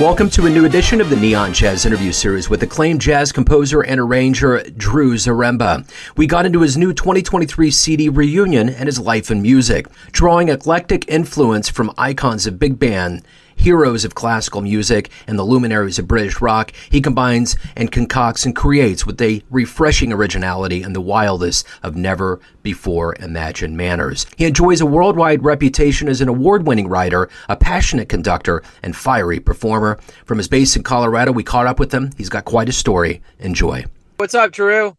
Welcome to a new edition of the Neon Jazz interview series with acclaimed jazz composer and arranger Drew Zaremba. We got into his new 2023 CD reunion and his life and music, drawing eclectic influence from icons of big band heroes of classical music and the luminaries of British rock, he combines and concocts and creates with a refreshing originality and the wildest of never before imagined manners. He enjoys a worldwide reputation as an award winning writer, a passionate conductor, and fiery performer. From his base in Colorado, we caught up with him. He's got quite a story. Enjoy. What's up, Drew?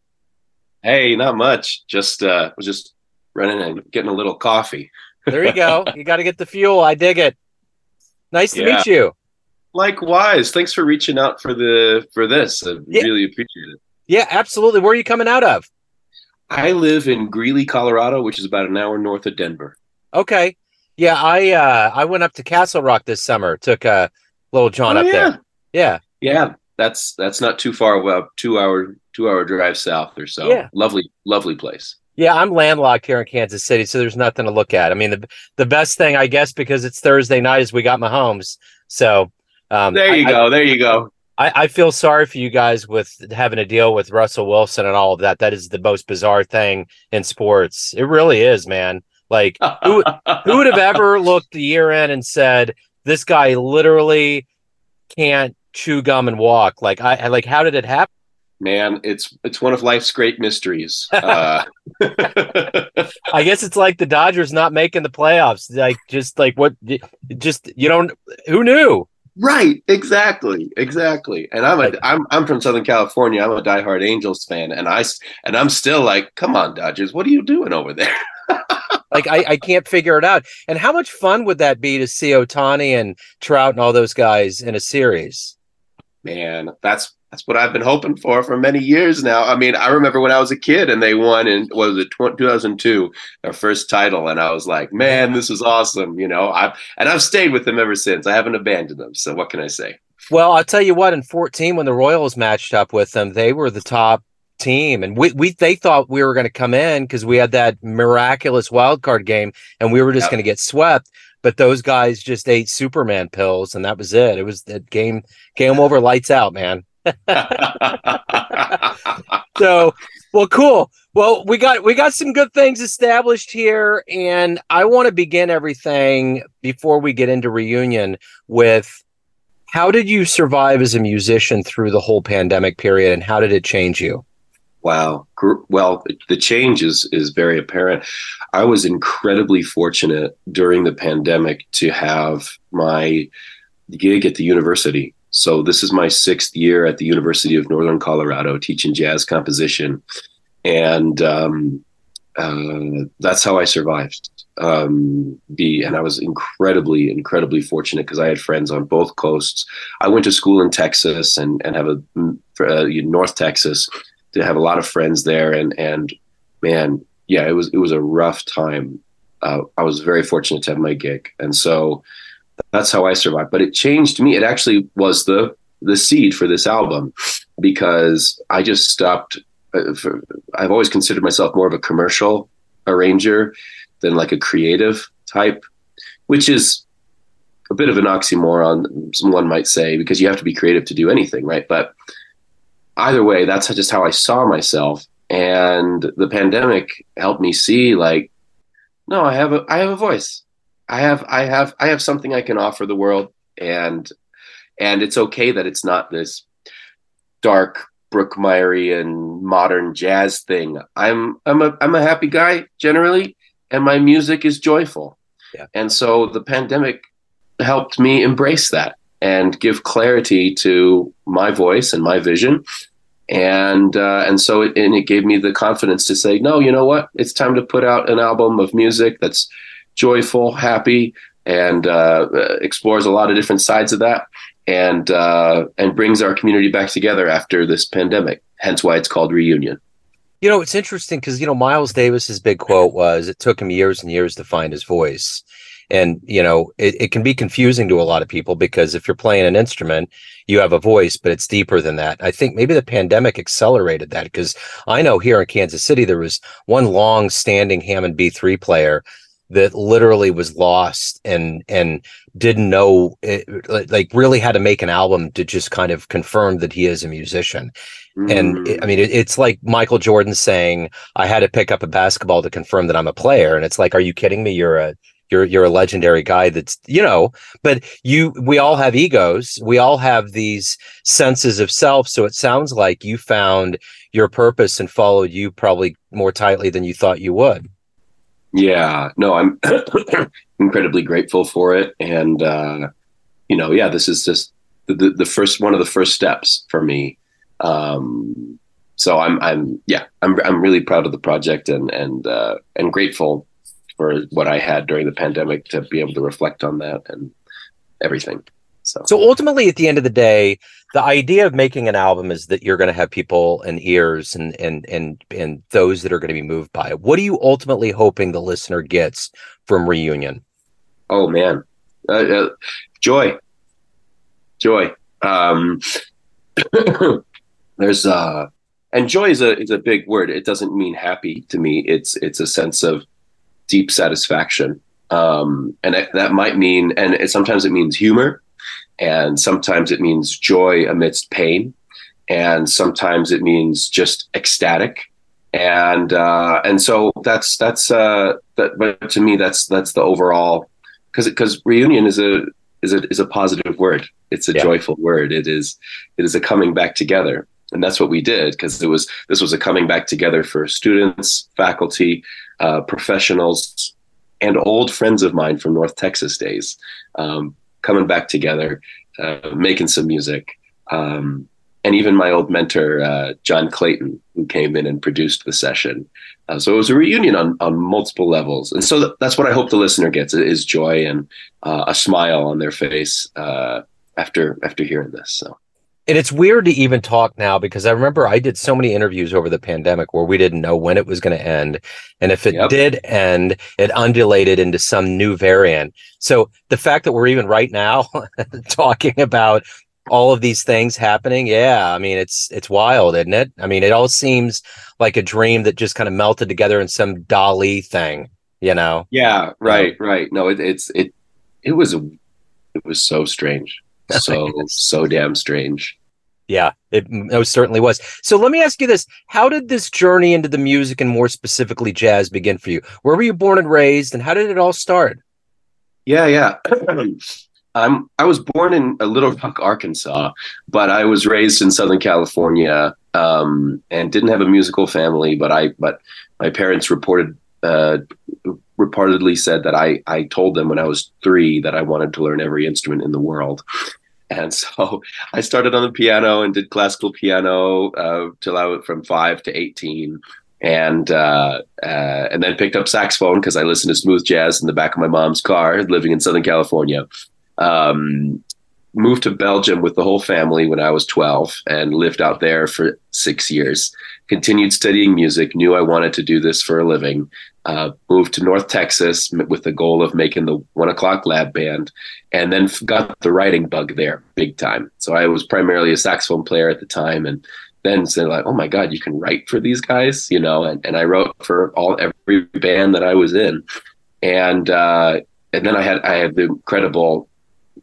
Hey, not much. Just uh was just running and getting a little coffee. there you go. You got to get the fuel. I dig it. Nice to yeah. meet you. Likewise. Thanks for reaching out for the for this. I yeah. really appreciate it. Yeah, absolutely. Where are you coming out of? I live in Greeley, Colorado, which is about an hour north of Denver. Okay. Yeah, I uh I went up to Castle Rock this summer. Took uh little John oh, up yeah. there. Yeah. Yeah, that's that's not too far well, two hour two hour drive south or so. Yeah. Lovely, lovely place. Yeah, I'm landlocked here in Kansas City, so there's nothing to look at. I mean, the the best thing, I guess, because it's Thursday night, is we got Mahomes. So um, there you I, go, there you go. I, I feel sorry for you guys with having to deal with Russell Wilson and all of that. That is the most bizarre thing in sports. It really is, man. Like who who would have ever looked the year in and said this guy literally can't chew gum and walk? Like I like how did it happen? Man it's it's one of life's great mysteries uh, i guess it's like the dodgers not making the playoffs like just like what just you don't who knew? Right exactly exactly. And i'm a i'm i'm from southern california i'm a diehard angels fan and i and i'm still like come on dodgers what are you doing over there? Like I, I can't figure it out. And how much fun would that be to see otani and trout and all those guys in a series? Man that's that's what I've been hoping for for many years now. I mean, I remember when I was a kid and they won in was it 2002 their first title, and I was like, man, this is awesome. You know, I've and I've stayed with them ever since. I haven't abandoned them. So what can I say? Well, I'll tell you what. In 14, when the Royals matched up with them, they were the top team, and we we they thought we were going to come in because we had that miraculous wild card game, and we were just yep. going to get swept but those guys just ate Superman pills, and that was it. It was that game, game over, lights out, man. so, well, cool. Well, we got we got some good things established here, and I want to begin everything before we get into reunion with how did you survive as a musician through the whole pandemic period, and how did it change you? Wow. Well, the change is is very apparent. I was incredibly fortunate during the pandemic to have my gig at the university so this is my sixth year at the University of Northern Colorado teaching jazz composition, and um, uh, that's how I survived. Um, and I was incredibly, incredibly fortunate because I had friends on both coasts. I went to school in Texas and and have a uh, North Texas to have a lot of friends there, and and man, yeah, it was it was a rough time. Uh, I was very fortunate to have my gig, and so that's how I survived. But it changed me. It actually was the the seed for this album because I just stopped. Uh, for, I've always considered myself more of a commercial arranger than like a creative type, which is a bit of an oxymoron, someone might say, because you have to be creative to do anything, right? But either way, that's just how I saw myself. And the pandemic helped me see, like, no, I have a, I have a voice. I have I have I have something I can offer the world and and it's okay that it's not this dark Brookmeyerian modern jazz thing. I'm I'm a I'm a happy guy generally and my music is joyful. Yeah. And so the pandemic helped me embrace that and give clarity to my voice and my vision and uh, and so it, and it gave me the confidence to say no you know what it's time to put out an album of music that's joyful, happy, and uh, explores a lot of different sides of that, and uh, and brings our community back together after this pandemic. Hence, why it's called Reunion. You know, it's interesting because you know Miles Davis's big quote was, "It took him years and years to find his voice." And you know, it, it can be confusing to a lot of people because if you're playing an instrument, you have a voice, but it's deeper than that. I think maybe the pandemic accelerated that because I know here in Kansas City there was one long-standing Hammond B3 player that literally was lost and and didn't know it, like really had to make an album to just kind of confirm that he is a musician. Mm. and it, i mean it, it's like michael jordan saying i had to pick up a basketball to confirm that i'm a player. And it's like are you kidding me? You're a you're you're a legendary guy that's you know but you we all have egos. We all have these senses of self. So it sounds like you found your purpose and followed you probably more tightly than you thought you would yeah. No i'm incredibly grateful for it. And uh you know yeah this is just the, the first one of the first steps for me. Um so i'm i'm yeah i'm i'm really proud of the project and and uh and grateful for what I had during the pandemic to be able to reflect on that and everything. So, so ultimately, at the end of the day, the idea of making an album is that you're going to have people and ears and and and and those that are going to be moved by it. What are you ultimately hoping the listener gets from Reunion? Oh man, uh, uh, joy, joy. Um, there's uh, and joy is a is a big word. It doesn't mean happy to me. It's it's a sense of deep satisfaction. Um, and that, that might mean, and it, sometimes it means humor, and sometimes it means joy amidst pain, and sometimes it means just ecstatic. And uh, and so that's that's uh, that. But to me, that's that's the overall because because reunion is a is a is a positive word. It's a yeah. joyful word. It is it is a coming back together and that's what we did because it was this was a coming back together for students faculty uh, professionals and old friends of mine from north texas days um, coming back together uh, making some music. Um, and even my old mentor uh, john clayton who came in and produced the session. Uh, so it was a reunion on, on multiple levels. And so that's what i hope the listener gets is joy and uh, a smile on their face uh, after after hearing this so and it's weird to even talk now because I remember I did so many interviews over the pandemic where we didn't know when it was going to end. And if it yep. did end, it undulated into some new variant. So the fact that we're even right now talking about all of these things happening, yeah, I mean it's it's wild, isn't it? I mean, it all seems like a dream that just kind of melted together in some Dali thing, you know? Yeah, right, right. No, it, it's it it was it was so strange. So so damn strange. Yeah, it most certainly was. So let me ask you this: How did this journey into the music and more specifically jazz begin for you? Where were you born and raised, and how did it all start? Yeah, yeah. I'm I was born in Little Rock, Arkansas, but I was raised in Southern California um, and didn't have a musical family. But I but my parents reported uh, reportedly said that I I told them when I was three that I wanted to learn every instrument in the world. And so I started on the piano and did classical piano uh, till I was from five to 18 and uh, uh, and then picked up saxophone because I listened to smooth jazz in the back of my mom's car, living in Southern California. Um, moved to Belgium with the whole family when I was 12 and lived out there for six years. Continued studying music, knew I wanted to do this for a living. Uh, moved to North Texas with the goal of making the one o'clock lab band, and then got the writing bug there big time. So I was primarily a saxophone player at the time, and then said like, "Oh my God, you can write for these guys," you know. And, and I wrote for all every band that I was in, and uh, and then I had I had the incredible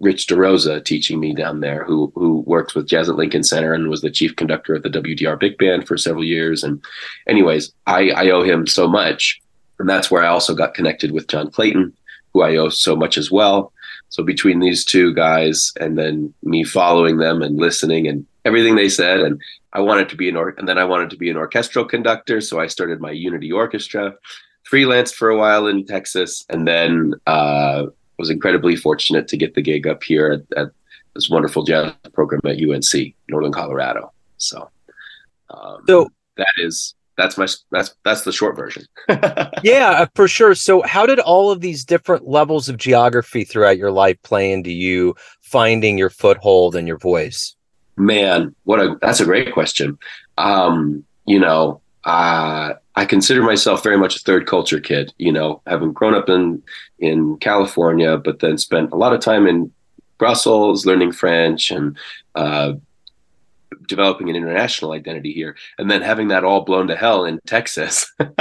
Rich DeRosa teaching me down there, who who worked with Jazz at Lincoln Center and was the chief conductor of the WDR Big Band for several years. And, anyways, I, I owe him so much, and that's where I also got connected with John Clayton, who I owe so much as well. So between these two guys, and then me following them and listening and everything they said, and I wanted to be an or- and then I wanted to be an orchestral conductor, so I started my Unity Orchestra freelanced for a while in Texas, and then uh, was incredibly fortunate to get the gig up here at, at this wonderful jazz program at UNC, Northern Colorado. So, um, so that is that's my that's that's the short version. yeah, uh, for sure. So, how did all of these different levels of geography throughout your life play into you finding your foothold and your voice? Man, what a that's a great question. Um, you know, uh, I consider myself very much a third culture kid, you know, having grown up in in California, but then spent a lot of time in Brussels learning French and uh, developing an international identity here, and then having that all blown to hell in Texas.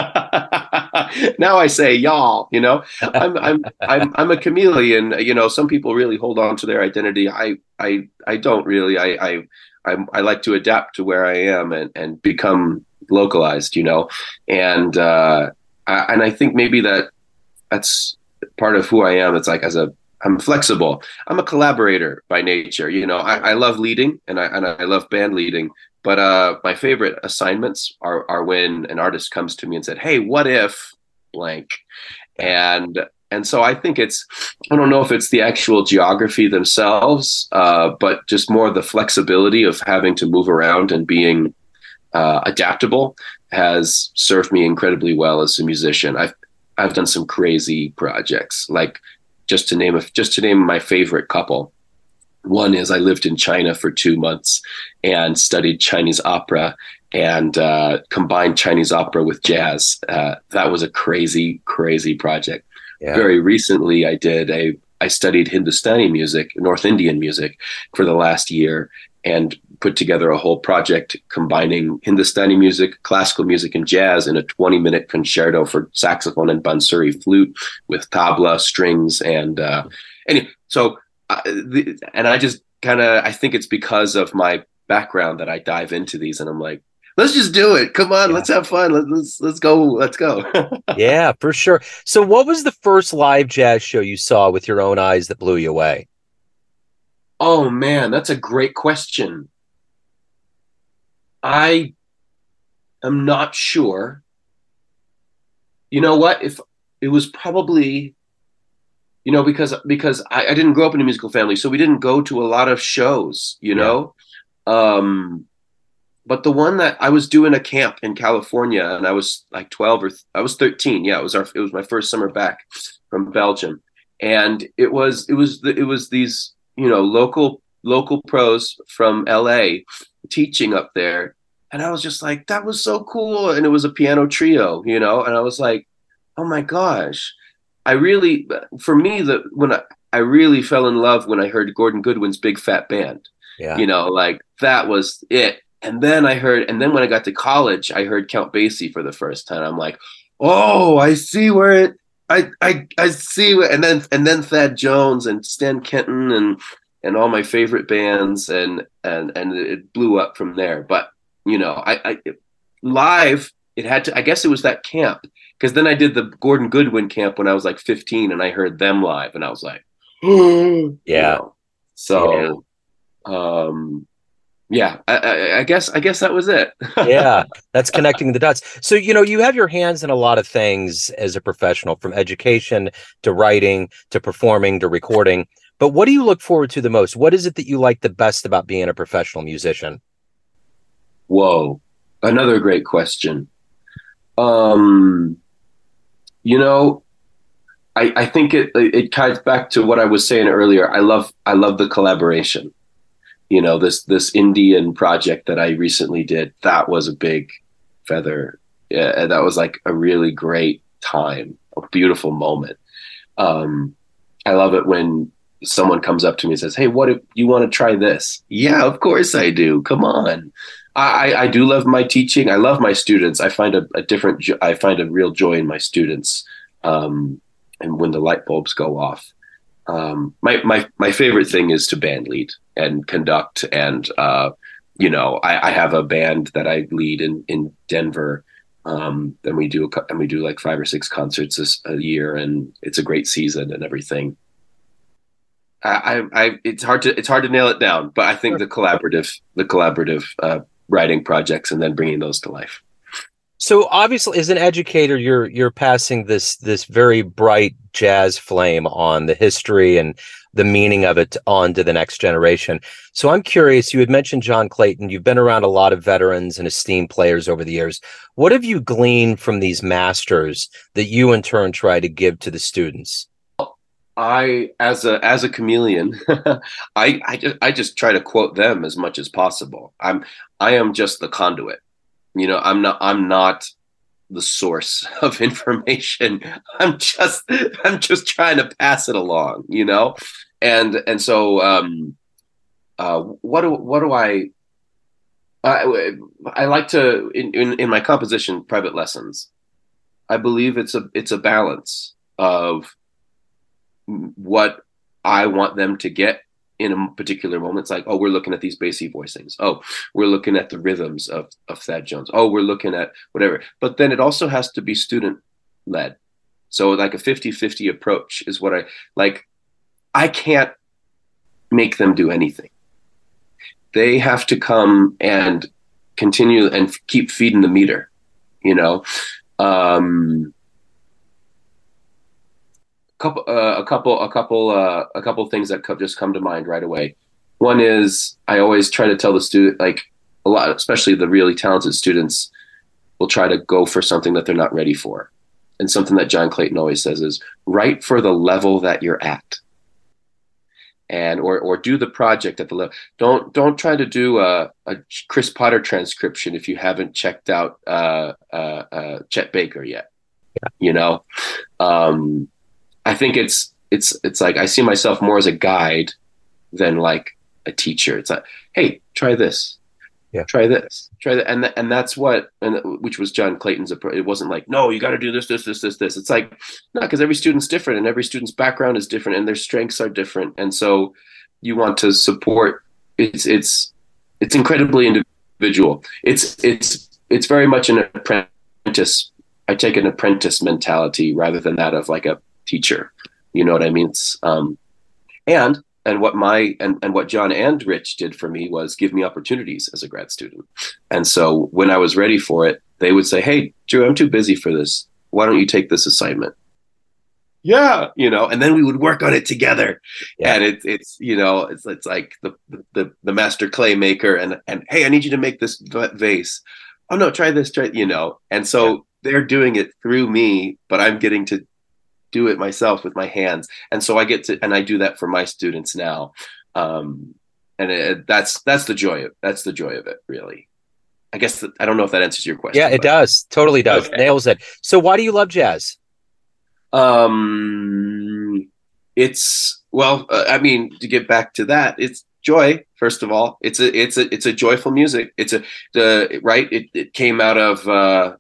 now I say y'all. You know, I'm I'm I'm I'm a chameleon. You know, some people really hold on to their identity. I I I don't really. I I I, I like to adapt to where I am and and become localized. You know, and uh, I, and I think maybe that that's part of who I am. It's like as a I'm flexible. I'm a collaborator by nature. You know, I, I love leading and I and I love band leading. But uh, my favorite assignments are are when an artist comes to me and said, "Hey, what if blank?" And and so I think it's I don't know if it's the actual geography themselves, uh, but just more the flexibility of having to move around and being uh, adaptable has served me incredibly well as a musician. I've I've done some crazy projects, like just to name a, just to name my favorite couple. One is I lived in China for two months and studied Chinese opera and uh, combined Chinese opera with jazz. Uh, that was a crazy, crazy project. Yeah. Very recently, I did a I studied Hindustani music, North Indian music, for the last year, and put together a whole project combining Hindustani music, classical music, and jazz in a 20 minute concerto for saxophone and bansuri flute with tabla, strings, and uh, anyway. So, uh, the, and I just kind of I think it's because of my background that I dive into these, and I'm like, let's just do it. Come on, yeah. let's have fun. Let's let's, let's go. Let's go. yeah, for sure. So, what was the first live jazz show you saw with your own eyes that blew you away? Oh man, that's a great question. I am not sure. You know what? If it was probably, you know, because because I, I didn't grow up in a musical family, so we didn't go to a lot of shows, you know. Um, but the one that I was doing a camp in California, and I was like twelve or th- I was thirteen. Yeah, it was our it was my first summer back from Belgium, and it was it was the, it was these you know local local pros from LA teaching up there. And I was just like that was so cool. And it was a piano trio you know? And I was like oh my gosh. I really for me the when I, I really fell in love when I heard Gordon Goodwin's Big Fat Band yeah. you know? Like that was it. And then I heard and then when I got to college I heard Count Basie for the first time. I'm like oh I see where it I I I see and then and then Thad Jones and Stan Kenton and and all my favorite bands and and and it blew up from there. But you know, I, I live it had to. I guess it was that camp because then I did the Gordon Goodwin camp when I was like 15 and I heard them live and I was like, yeah. You know? So, yeah. um, yeah, I, I, guess I guess that was it. yeah, that's connecting the dots. So you know, you have your hands in a lot of things as a professional, from education to writing to performing to recording. But what do you look forward to the most? What is it that you like the best about being a professional musician? Whoa, another great question. Um, you know, I, I think it it ties back to what I was saying earlier. I love I love the collaboration you know this this indian project that i recently did that was a big feather yeah, that was like a really great time a beautiful moment um, i love it when someone comes up to me and says hey what if you want to try this yeah of course i do come on I, I do love my teaching. I love my students. I find a, a different. I find a real joy in my students, um, and when the light bulbs go off um, my my my favorite thing is to band lead and conduct and uh, you know I, I, have a band that I lead in in Denver um, and we do a, and we do like five or six concerts this, a year and it's a great season and everything. I, I, I it's hard to it's hard to nail it down, but I think the collaborative the collaborative uh, writing projects and then bringing those to life. So obviously, as an educator, you're you're passing this this very bright jazz flame on the history and the meaning of it on to the next generation. So I'm curious. You had mentioned John Clayton. You've been around a lot of veterans and esteemed players over the years. What have you gleaned from these masters that you in turn try to give to the students? I, as a as a chameleon, I I just I just try to quote them as much as possible. I'm I am just the conduit you know i'm not i'm not the source of information. I'm just i'm just trying to pass it along you know? And and so um uh what do what do i I, I like to in, in, in my composition private lessons I believe it's a it's a balance of what I want them to get in a particular moment. It's like, oh, we're looking at these Basie voicings. Oh, we're looking at the rhythms of, of Thad Jones. Oh, we're looking at whatever. But then it also has to be student led. So like a 50-50 approach is what I like. I can't make them do anything. They have to come and continue and keep feeding the meter, you know. Um, couple uh, a couple a couple uh, a couple things that co- just come to mind right away. One is I always try to tell the student like a lot, especially the really talented students, will try to go for something that they're not ready for, and something that John Clayton always says is write for the level that you're at, and or or do the project at the level. Don't don't try to do a, a Chris Potter transcription if you haven't checked out uh, uh, uh, Chet Baker yet. Yeah. You know. Um, I think it's it's it's like I see myself more as a guide than like a teacher. It's like, hey, try this. Yeah. Try this. Try that. And th- and that's what and which was John Clayton's approach. It wasn't like, no, you got to do this, this, this, this, this. It's like, no, because every student's different and every student's background is different and their strengths are different. And so you want to support it's it's it's incredibly individual. It's it's it's very much an apprentice. I take an apprentice mentality rather than that of like a teacher. You know what I mean? It's, um, and and what my and, and what John and Rich did for me was give me opportunities as a grad student. And so when I was ready for it, they would say, "Hey, Drew, I'm too busy for this. Why don't you take this assignment?" Yeah, you know, and then we would work on it together. Yeah. And it's it's you know it's it's like the the the master clay maker and and hey, I need you to make this vase. Oh no, try this, try you know. And so yeah. they're doing it through me, but I'm getting to do it myself with my hands. And so i get to and i do that for my students now. Um, and it, that's that's the joy of that's the joy of it really. I guess the, i don't know if that answers your question yeah it does. Totally does. Okay. nails it. So why do you love jazz? Um it's well uh, i mean to get back to that it's joy first of all. It's a it's a it's a joyful music. It's a the right? It, it came out of uh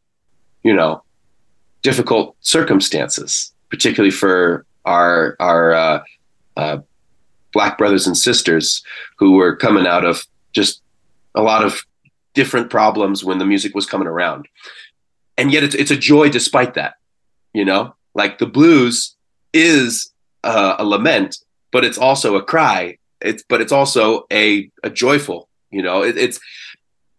you know difficult circumstances particularly for our our uh, uh, black brothers and sisters who were coming out of just a lot of different problems when the music was coming around, and yet it's it's a joy despite that. You know, like the blues is a lament, but it's also a cry. It's but it's also a a joyful. You know, it, it's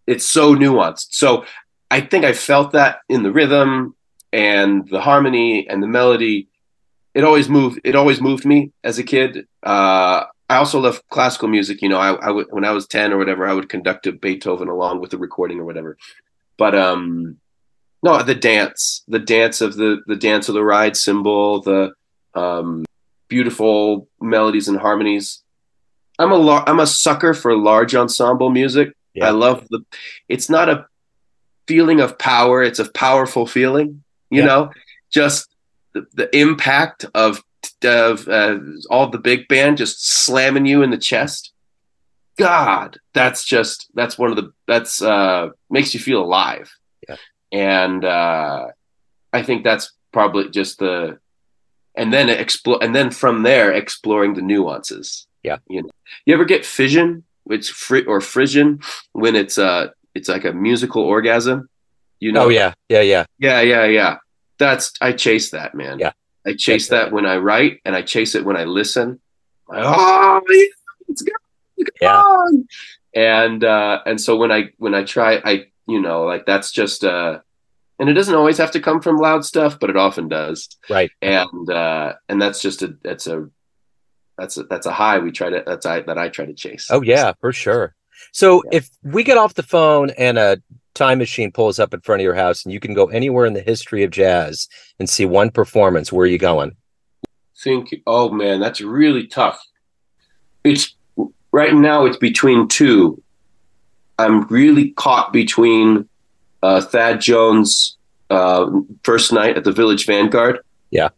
it's so nuanced. So I think I felt that in the rhythm and the harmony and the melody it always moved it always moved me as a kid. Uh, i also love classical music you know I, I would when i was 10 or whatever i would conduct a beethoven along with the recording or whatever. But um no the dance the dance of the the dance of the ride cymbal the um beautiful melodies and harmonies. I'm a i'm a sucker for large ensemble music. Yeah. i love the it's not a feeling of power it's a powerful feeling you yeah. know just the, the impact of of uh, all the big band just slamming you in the chest. God that's just that's one of the that's uh makes you feel alive. Yeah. and uh i think that's probably just the and then explore and then from there exploring the nuances. Yeah. You know you ever get fission? Which fr- or frisson when it's uh it's like a musical orgasm you know oh yeah yeah yeah yeah yeah yeah that's I chase that man. Yeah, I chase that when I write, and I chase it when I listen. Like, oh, it's good. yeah. And uh, and so when I when I try, I you know like that's just uh, and it doesn't always have to come from loud stuff, but it often does. Right. And uh, and that's just a that's a that's a that's a high we try to that's I that I try to chase. Oh yeah, for sure. So yeah. if we get off the phone and a time machine pulls up in front of your house and you can go anywhere in the history of jazz and see one performance, where are you going? Think, oh man, that's really tough. It's right now, it's between two. I'm really caught between uh, Thad Jones' uh, first night at the Village Vanguard. Yeah.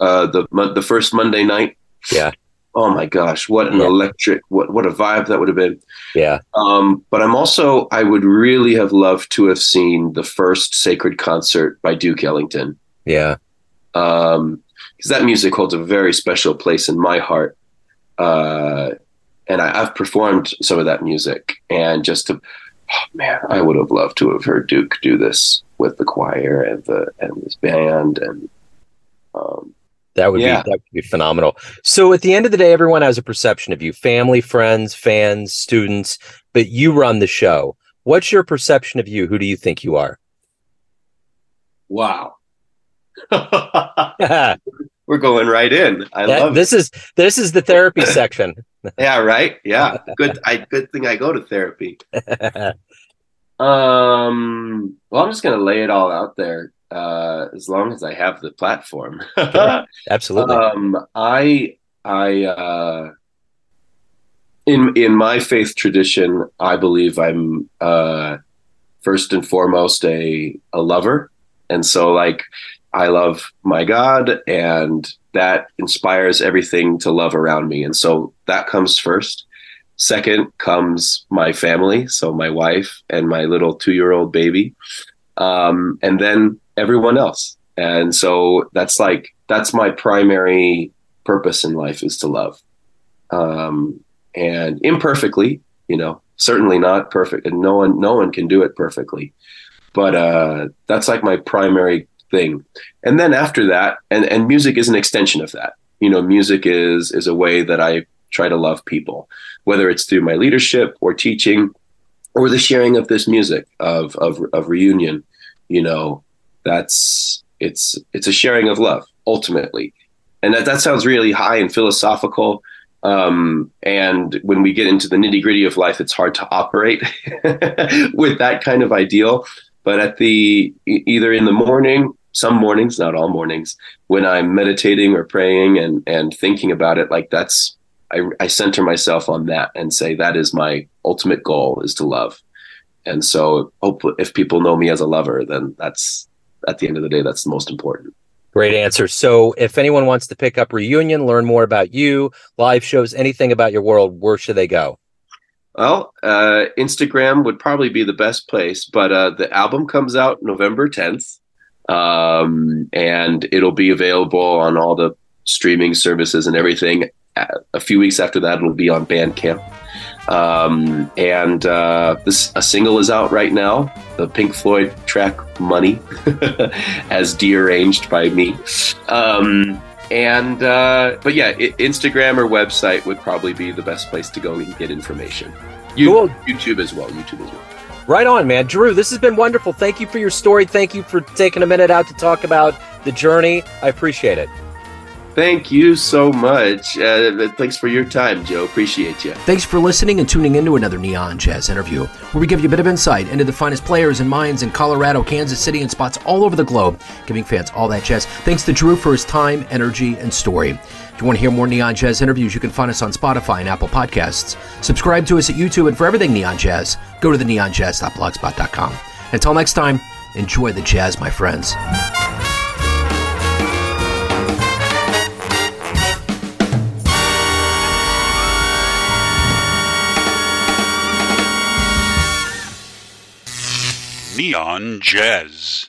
Uh, the the first Monday night. Yeah oh my gosh, what an yeah. electric, what what a vibe that would have been. Yeah. Um, but I'm also, I would really have loved to have seen the first sacred concert by Duke Ellington. Yeah. Um, because that music holds a very special place in my heart. Uh, and I, have performed some of that music, and just to, oh man, I would have loved to have heard Duke do this with the choir and the and this band, and um, that would yeah. be that would be phenomenal. So at the end of the day, everyone has a perception of you: family, friends, fans, students. But you run the show. What's your perception of you? Who do you think you are? Wow. We're going right in. I that, love this it. is this is the therapy section. yeah, right. Yeah. Good I good thing I go to therapy. um well I'm just gonna lay it all out there uh as long as I have the platform. Absolutely. Um I I uh in in my faith tradition, I believe I'm uh first and foremost a a lover. And so like I love my God, and that inspires everything to love around me. And so that comes first. Second comes my family, so my wife and my little two year old baby, um, and then everyone else. And so that's like that's my primary purpose in life is to love, um, and imperfectly, you know, certainly not perfect, and no one no one can do it perfectly, but uh, that's like my primary thing. And then after that, and and music is an extension of that. You know, music is is a way that I try to love people, whether it's through my leadership or teaching, or the sharing of this music of of of reunion. You know, that's it's it's a sharing of love ultimately, and that that sounds really high and philosophical. Um, and when we get into the nitty gritty of life, it's hard to operate with that kind of ideal. But at the either in the morning, some mornings, not all mornings, when I'm meditating or praying and and thinking about it, like that's I, I center myself on that and say that is my ultimate goal is to love. And so, hope if people know me as a lover, then that's at the end of the day, that's the most important. Great answer. So, if anyone wants to pick up Reunion, learn more about you, live shows, anything about your world, where should they go? Well, uh, Instagram would probably be the best place, but uh, the album comes out November 10th, um, and it'll be available on all the streaming services and everything. A few weeks after that, it'll be on Bandcamp. Um, and uh, this a single is out right now, the Pink Floyd track "Money," as dearranged by me. Um, and uh, but yeah, it, Instagram or website would probably be the best place to go and get information. You, cool. YouTube as well. YouTube as well. Right on, man. Drew, this has been wonderful. Thank you for your story. Thank you for taking a minute out to talk about the journey. I appreciate it. Thank you so much. Uh, thanks for your time, Joe. Appreciate you. Thanks for listening and tuning into another Neon Jazz interview, where we give you a bit of insight into the finest players and minds in Colorado, Kansas City, and spots all over the globe, giving fans all that jazz. Thanks to Drew for his time, energy, and story. If you want to hear more Neon Jazz interviews, you can find us on Spotify and Apple Podcasts. Subscribe to us at YouTube, and for everything Neon Jazz, go to the neonjazz.blogspot.com. Until next time, enjoy the jazz, my friends. Neon Jazz.